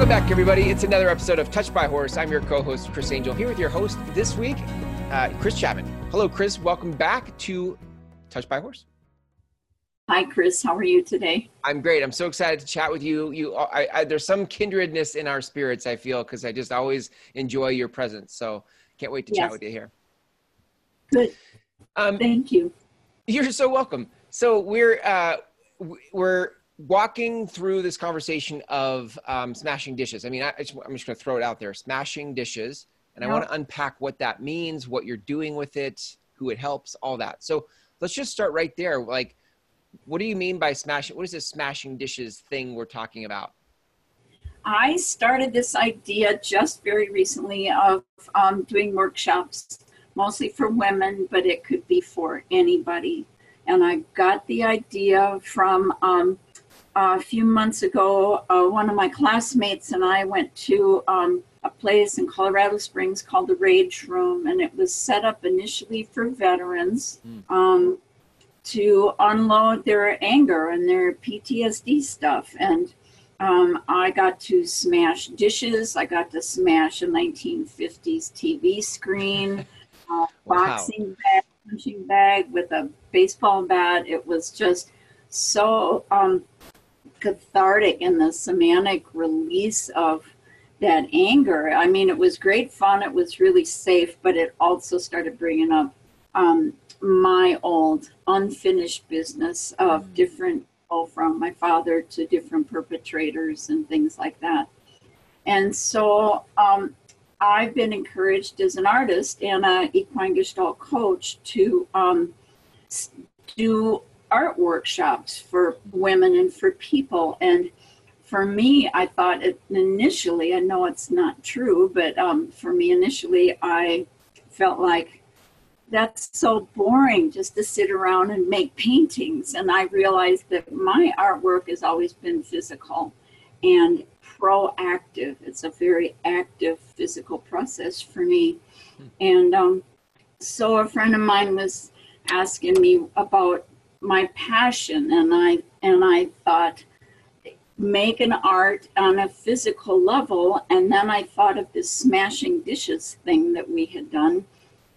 Welcome back, everybody. It's another episode of Touched by Horse. I'm your co-host, Chris Angel, here with your host this week, uh, Chris Chapman. Hello, Chris. Welcome back to Touched by Horse. Hi, Chris. How are you today? I'm great. I'm so excited to chat with you. You, I, I, there's some kindredness in our spirits. I feel because I just always enjoy your presence. So can't wait to yes. chat with you here. Good. Um, Thank you. You're so welcome. So we're uh, we're walking through this conversation of um, smashing dishes. I mean, I, am just, just going to throw it out there: smashing dishes, and yep. I want to unpack what that means, what you're doing with it, who it helps, all that. So let's just start right there. Like, what do you mean by smashing? What is this smashing dishes thing we're talking about? I started this idea just very recently of um, doing workshops, mostly for women, but it could be for anybody. And I got the idea from um, a few months ago. Uh, one of my classmates and I went to um, a place in Colorado Springs called the Rage Room, and it was set up initially for veterans. Mm. to unload their anger and their PTSD stuff. And um, I got to smash dishes. I got to smash a 1950s TV screen, uh, wow. boxing bag, punching bag with a baseball bat. It was just so um, cathartic in the somatic release of that anger. I mean, it was great fun. It was really safe, but it also started bringing up um, my old unfinished business of mm. different people from my father to different perpetrators and things like that. And so um, I've been encouraged as an artist and an equine gestalt coach to um, do art workshops for women and for people. And for me, I thought it initially, I know it's not true, but um, for me initially, I felt like that's so boring just to sit around and make paintings. And I realized that my artwork has always been physical and proactive. It's a very active physical process for me. Hmm. And um, so a friend of mine was asking me about my passion, and I and I thought make an art on a physical level and then i thought of this smashing dishes thing that we had done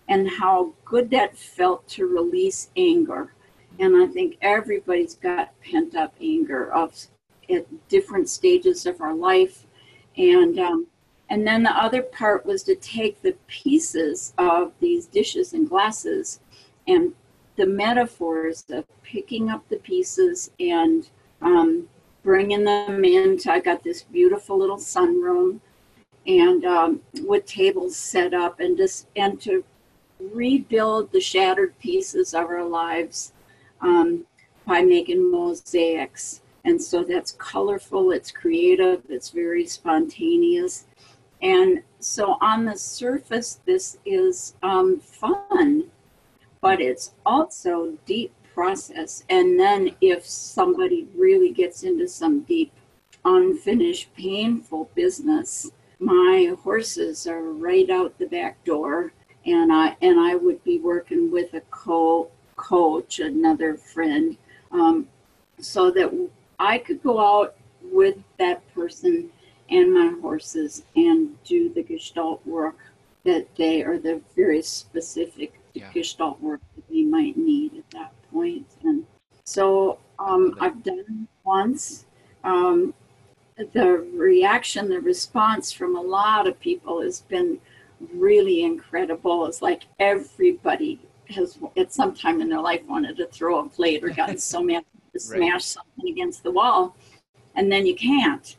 and how good that felt to release anger. And I think everybody's got pent up anger of at different stages of our life. And um, and then the other part was to take the pieces of these dishes and glasses and the metaphors of picking up the pieces and um, bringing them into. I got this beautiful little sunroom and um, with tables set up and just and to rebuild the shattered pieces of our lives um, by making mosaics. And so that's colorful, it's creative, it's very spontaneous. And so on the surface, this is um, fun, but it's also deep process. And then if somebody really gets into some deep, unfinished, painful business, my horses are right out the back door and I and I would be working with a co coach, another friend, um, so that I could go out with that person and my horses and do the gestalt work that they or the very specific yeah. gestalt work that they might need at that point. And so um, I've done once. Um, the reaction, the response from a lot of people has been really incredible. It's like everybody has at some time in their life wanted to throw a plate or gotten so mad to smash right. something against the wall, and then you can't.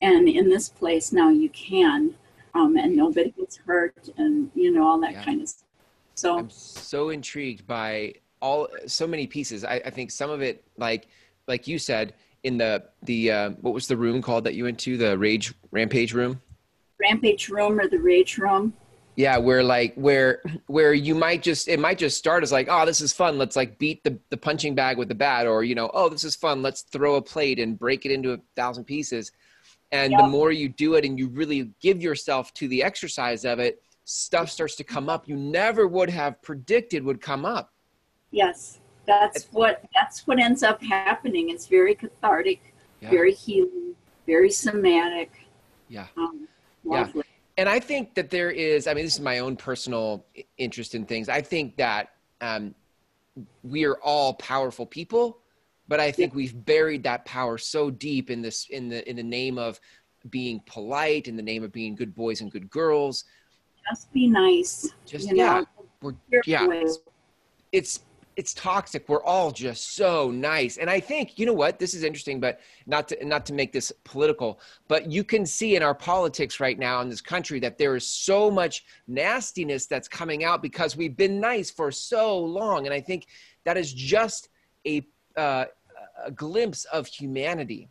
And in this place now you can, um, and nobody gets hurt, and you know all that yeah. kind of stuff. So I'm so intrigued by all so many pieces. I, I think some of it, like like you said, in the the uh, what was the room called that you went to the rage rampage room rampage room or the rage room yeah where like where where you might just it might just start as like oh this is fun let's like beat the, the punching bag with the bat or you know oh this is fun let's throw a plate and break it into a thousand pieces and the more you do it and you really give yourself to the exercise of it stuff starts to come up you never would have predicted would come up yes that's what that's what ends up happening it's very cathartic yeah. very healing very somatic Yeah. Um, Yeah. and I think that there is. I mean, this is my own personal interest in things. I think that um, we are all powerful people, but I think we've buried that power so deep in this in the in the name of being polite, in the name of being good boys and good girls. Just be nice. Just yeah, know, we're yeah. ways. it's it's toxic. We're all just so nice. And I think, you know what, this is interesting, but not to not to make this political, but you can see in our politics right now in this country that there is so much nastiness that's coming out because we've been nice for so long. And I think that is just a uh, a glimpse of humanity.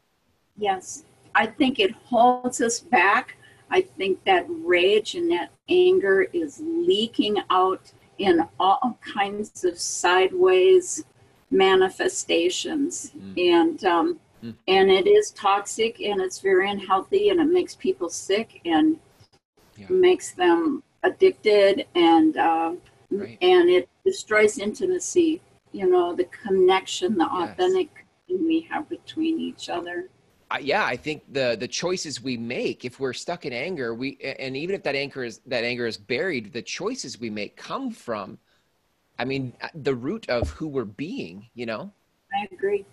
Yes, I think it holds us back. I think that rage and that anger is leaking out in all kinds of sideways manifestations, and um, Mm. and it is toxic and it's very unhealthy and it makes people sick and Yeah. makes them addicted and uh, Right. and it destroys intimacy. You know, the connection, the Yes. authentic thing we have between each other. I- yeah, I think the the choices we make, if we're stuck in anger, we and even if that anger is that anger is buried, the choices we make come from, I mean, uh, the root of who we're being. You know, I agree.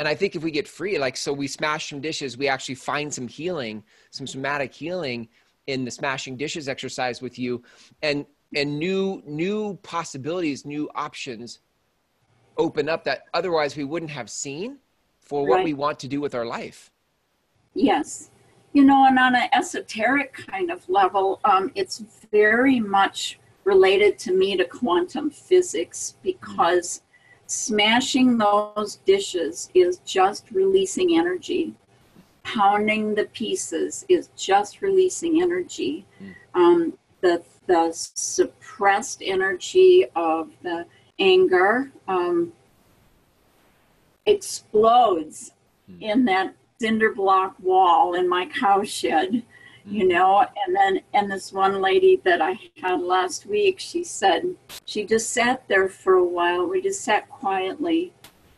and I think if we get free, like so, we smash some dishes, we actually find some healing, some somatic healing in the smashing dishes exercise with you, and and new new possibilities, new options open up that otherwise we wouldn't have seen for what Right. we want to do with our life. Yes. You know, and on an esoteric kind of level, um, it's very much related to me to quantum physics because smashing those dishes is just releasing energy. Pounding the pieces is just releasing energy. Um, the, the suppressed energy of the anger um, explodes in that cinder block wall in my cow shed you know? And then and this one lady that i had last week she said she just sat there for a while we just sat quietly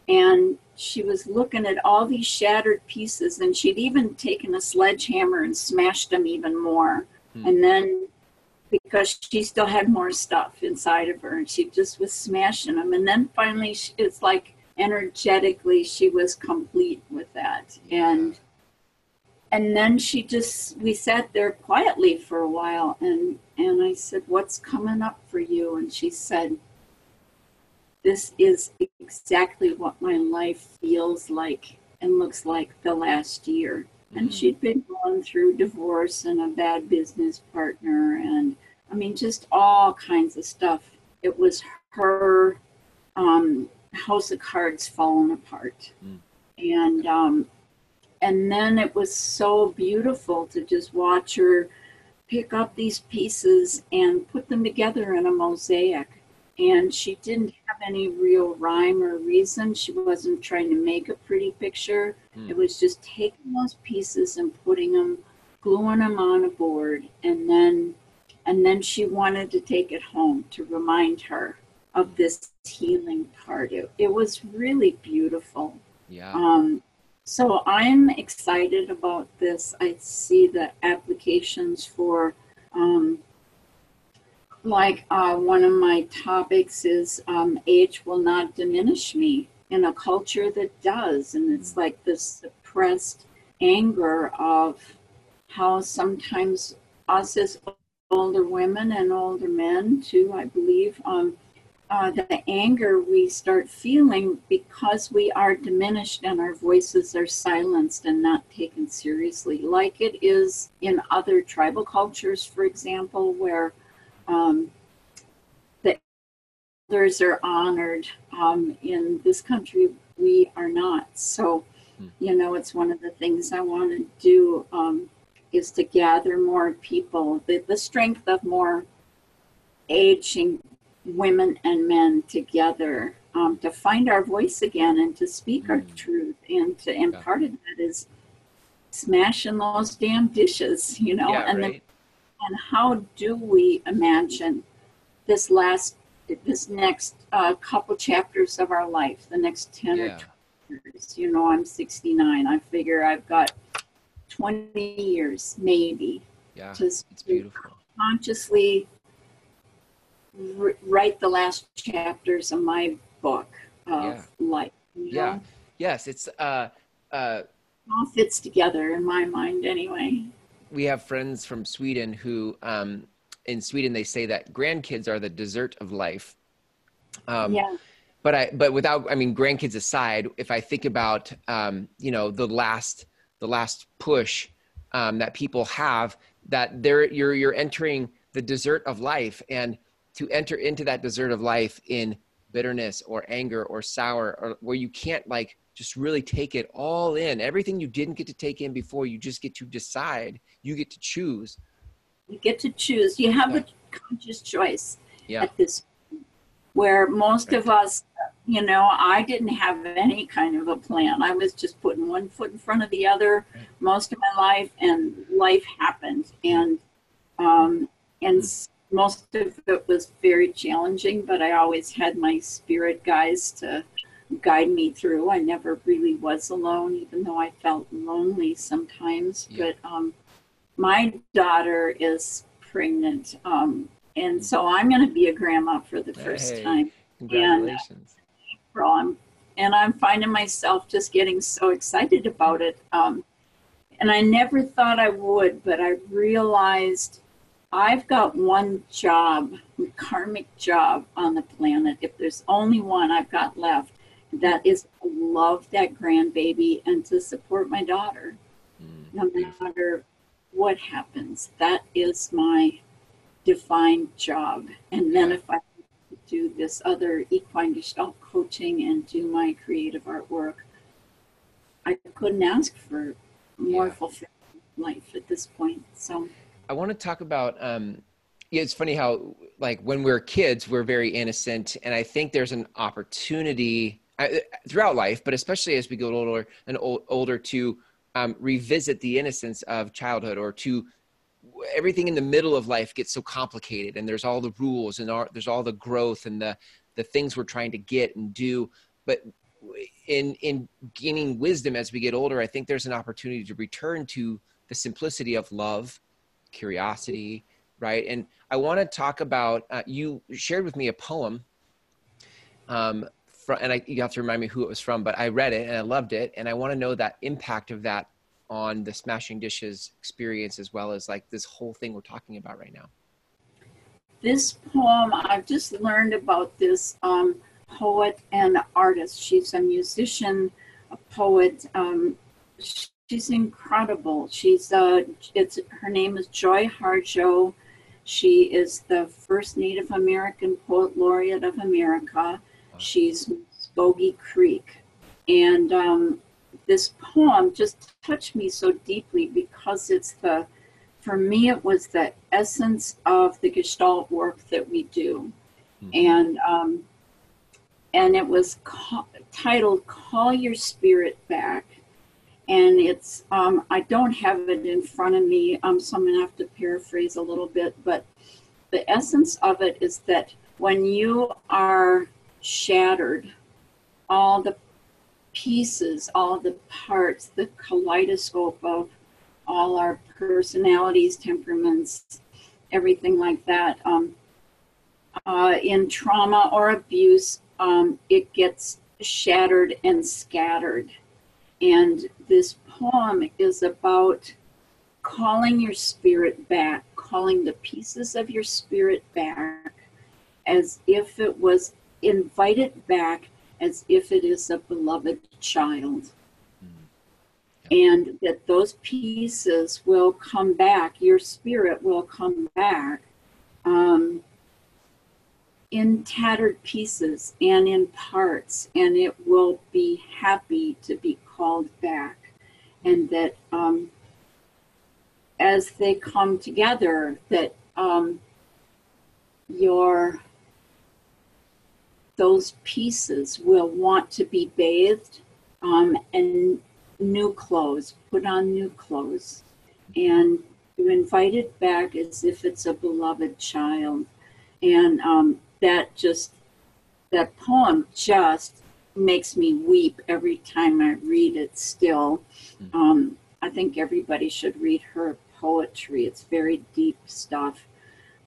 and she was looking at all these shattered pieces and she'd even taken a sledgehammer and smashed them even more. Hmm. and then because she still had more stuff inside of her and she just was smashing them and then finally she, it's like energetically she was complete with that. And and then she just we sat there quietly for a while and and i said what's coming up for you? And she said this is exactly what my life feels like and looks like the last year and Mhm. she'd been going through divorce and a bad business partner and i mean just all kinds of stuff it was her um, house of cards falling apart Mm. and um, and then it was so beautiful to just watch her pick up these pieces and put them together in a mosaic and she didn't any real rhyme or reason she wasn't trying to make a pretty picture Mm. it was just taking those pieces and putting them gluing them on a board and then and then she wanted to take it home to remind her of this healing part it, it was really beautiful Yeah. um, so I'm excited about this. I see the applications for, um, like uh, one of my topics is um, age will not diminish me in a culture that does. And it's like this suppressed anger of how sometimes us as older women and older men too, I believe, um, uh, the anger we start feeling because we are diminished and our voices are silenced and not taken seriously, like it is in other tribal cultures, for example, where um, the elders are honored. Um, in this country, we are not. So, Hmm. you know, it's one of the things I want to do um, is to gather more people, the, the strength of more aging women and men together um, to find our voice again and to speak our Mm. truth and to and Yeah. part of that is smashing those damn dishes you know yeah. and then Right. And how do we imagine this last this next uh, couple chapters of our life the next 10 or 20 years you know i'm 69 i figure i've got 20 years, maybe. Yeah, it's beautiful. Consciously write the last chapters of my book of yeah. life. Know? Yeah. Yes, it's uh, uh, all fits together in my mind anyway. We have friends from Sweden who, um, in Sweden, they say that grandkids are the dessert of life. Um, yeah. But I, but without, I mean, grandkids aside, if I think about, um, you know, the last, the last push um, that people have, that they're you're you're entering the dessert of life, and to enter into that dessert of life in bitterness or anger or sour or where you can't like just really take it all in everything you didn't get to take in before you just get to decide you get to choose you get to choose you have yeah. a conscious choice yeah. at this point where most right. of us you know i didn't have any kind of a plan i was just putting one foot in front of the other right. most of my life and life happened and um and most of it was very challenging, but I always had my spirit guides to guide me through. I never really was alone, even though I felt lonely sometimes. Yeah. But um, my daughter is pregnant, um, and so I'm going to be a grandma for the first hey, time. Congratulations! And, I'm, and I'm finding myself just getting so excited about it. Um, and I never thought I would, but I realized I've got one job, karmic job on the planet. If there's only one I've got left, that is love that grandbaby and to support my daughter, mm, no matter what happens. That is my defined job. And then if I do this other equine gestalt coaching and do my creative artwork, I couldn't ask for more yeah. fulfilling life at this point. So I want to talk about. Um, yeah, it's funny how like when we're kids, we're very innocent, and I think there's an opportunity throughout life, but especially as we get older and old, older, to um, revisit the innocence of childhood, or to everything in the middle of life gets so complicated, and there's all the rules and all, there's all the growth and the the things we're trying to get and do, but in in gaining wisdom as we get older, I think there's an opportunity to return to the simplicity of love curiosity, right? And I want to talk about, uh, you shared with me a poem, um, from, and I, you have to remind me who it was from, but I read it and I loved it. And I want to know that impact of that on the smashing dishes experience as well as like this whole thing we're talking about right now. This poem, I've just learned about this um, poet and artist. She's a musician, a poet. Um, she's incredible. She's uh, it's her name is Joy Harjo. She is the first Native American poet laureate of America. She's Muscogee Creek, and um, this poem just touched me so deeply because it's the, for me, it was the essence of the Gestalt work that we do, mm-hmm. and um, and it was ca- titled "Call Your Spirit Back." and it's um, I don't have it in front of me, um, so I'm gonna have to paraphrase a little bit. But the essence of it is that when you are shattered, all the pieces, all the parts, the kaleidoscope of all our personalities, temperaments, everything like that. Um, uh, in trauma or abuse, um, it gets shattered and scattered and this poem is about calling your spirit back, calling the pieces of your spirit back as if it was invited back, as if it is a beloved child. Mm-hmm. And that those pieces will come back, your spirit will come back um, in tattered pieces and in parts, and it will be happy to be called back, and that um, as they come together, that um, your those pieces will want to be bathed um, and new clothes, put on new clothes, and to invite it back as if it's a beloved child. And um, that just, that poem just makes me weep every time I read it still. Mm-hmm. Um, I think everybody should read her poetry. It's very deep stuff.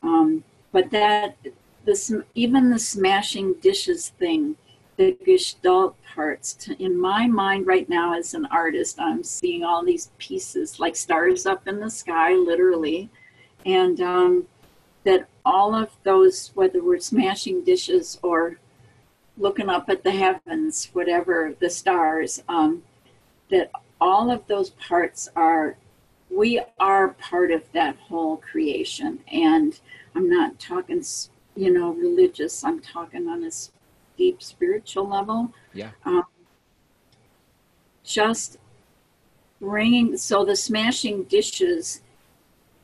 Um, but that this even the smashing dishes thing, the gestalt parts. To, in my mind right now, as an artist, I'm seeing all these pieces like stars up in the sky, literally, and um, that all of those, whether we're smashing dishes or looking up at the heavens, whatever the stars, um, that all of those parts are, we are part of that whole creation. And I'm not talking, you know, religious, I'm talking on a deep spiritual level. Yeah. Um, just bringing, so the smashing dishes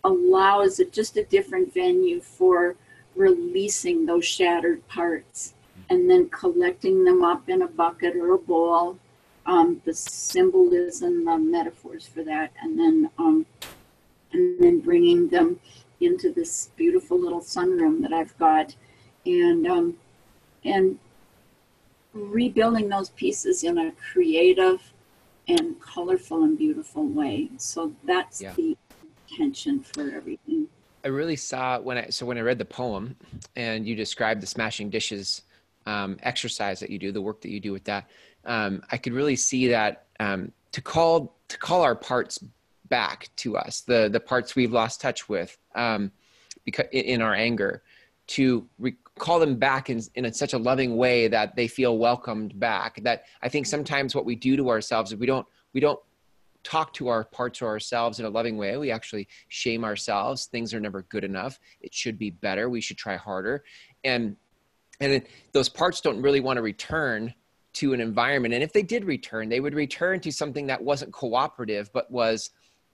allows it just a different venue for releasing those shattered parts and then collecting them up in a bucket or a bowl. Um, the symbolism, the metaphors for that, and then um, and then bringing them into this beautiful little sunroom that I've got, and um, and rebuilding those pieces in a creative and colorful and beautiful way. So that's yeah. the intention for everything. I really saw when I so when I read the poem and you described the smashing dishes um, exercise that you do, the work that you do with that, um, I could really see that um, to call to call our parts back to us, the the parts we've lost touch with, um, because in our anger, to re- call them back in, in such a loving way that they feel welcomed back. That I think sometimes what we do to ourselves is we don't we don't talk to our parts or ourselves in a loving way. We actually shame ourselves. Things are never good enough. It should be better. We should try harder. And and those parts don't really want to return to an environment and if they did return they would return to something that wasn't cooperative but was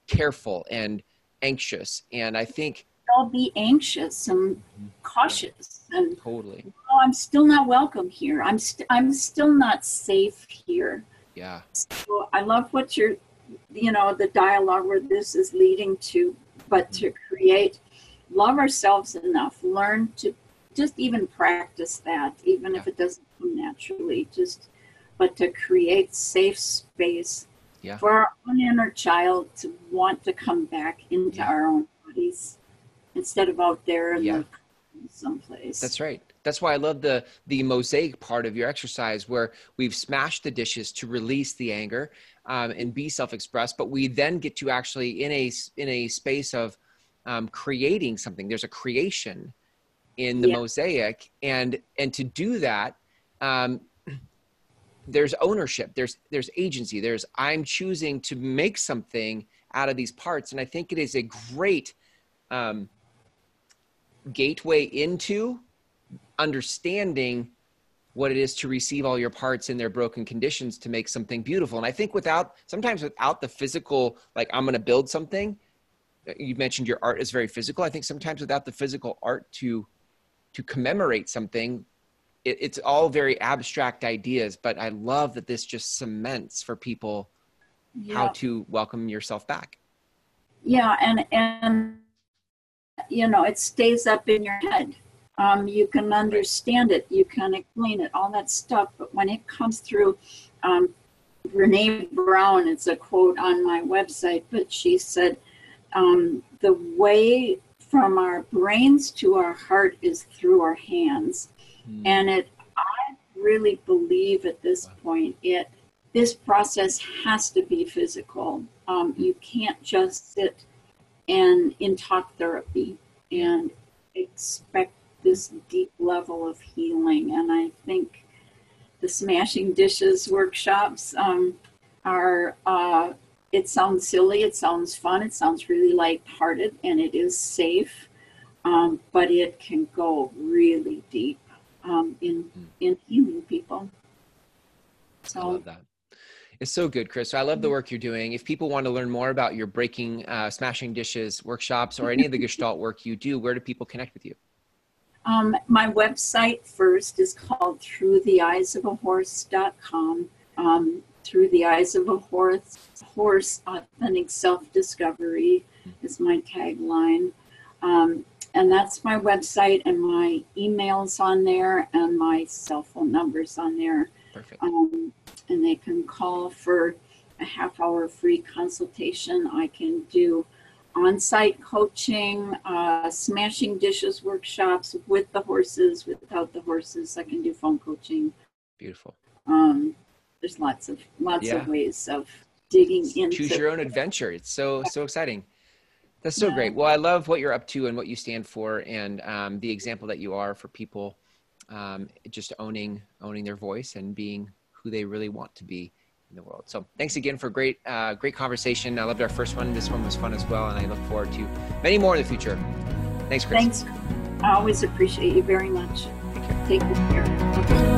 careful and anxious. And i think i'll be anxious and mm-hmm. cautious and totally. Oh i'm still not welcome here. I'm st- i'm still not safe here. Yeah. So i love what you're you know the dialogue where this is leading to but to mm-hmm. create love ourselves enough learn to just even practice that, even yeah. if it doesn't come naturally, just but to create safe space yeah. for our own inner child to want to come back into yeah. our own bodies instead of out there in yeah. the someplace. That's right. That's why I love the the mosaic part of your exercise where we've smashed the dishes to release the anger um, and be self-expressed, but we then get to actually in a in a space of um, creating something. There's a creation in the yeah. mosaic and and to do that um, there's ownership there's there's agency there's i'm choosing to make something out of these parts. And i think it is a great um, gateway into understanding what it is to receive all your parts in their broken conditions to make something beautiful. And i think without sometimes without the physical like i'm going to build something you mentioned your art is very physical. I think sometimes without the physical art to to commemorate something it, it's all very abstract ideas but i love that this just cements for people yeah. how to welcome yourself back. Yeah and and you know it stays up in your head. Um, you can understand it. You can explain it all that stuff. But when it comes through um, Brené Brown it's a quote on my website but she said um, the way from our brains to our heart is through our hands. Mm. And it I really believe at this wow. point it this process has to be physical. Um, you can't just sit and in talk therapy and expect this deep level of healing. And I think the smashing dishes workshops um, are uh, it sounds silly, it sounds fun, it sounds really light-hearted, and it is safe, um, but it can go really deep um, in mm. in healing people. So, I love that. It's so good, Chris. So I love the work you're doing. If people want to learn more about your breaking, uh, smashing dishes workshops or any of the Gestalt work you do, where do people connect with you? Um, my website first is called through the eyes of throughtheeyesofahorse.com. Um, through the eyes of a horse, horse authentic self-discovery is my tagline. Um, and that's my website and my emails on there and my cell phone numbers on there. Perfect. Um, and they can call for a half hour free consultation. I can do on site coaching, uh, smashing dishes workshops with the horses, without the horses. I can do phone coaching. Beautiful. Um, there's lots of lots Yeah. of ways of digging into Choose your own adventure. It's so so exciting. That's so Yeah. great. Well, I love what you're up to and what you stand for, and um, the example that you are for people, um, just owning owning their voice and being who they really want to be in the world. So, thanks again for great uh, great conversation. I loved our first one. This one was fun as well, and I look forward to many more in the future. Thanks, Chris. Thanks. I always appreciate you very much. Take care. Take care.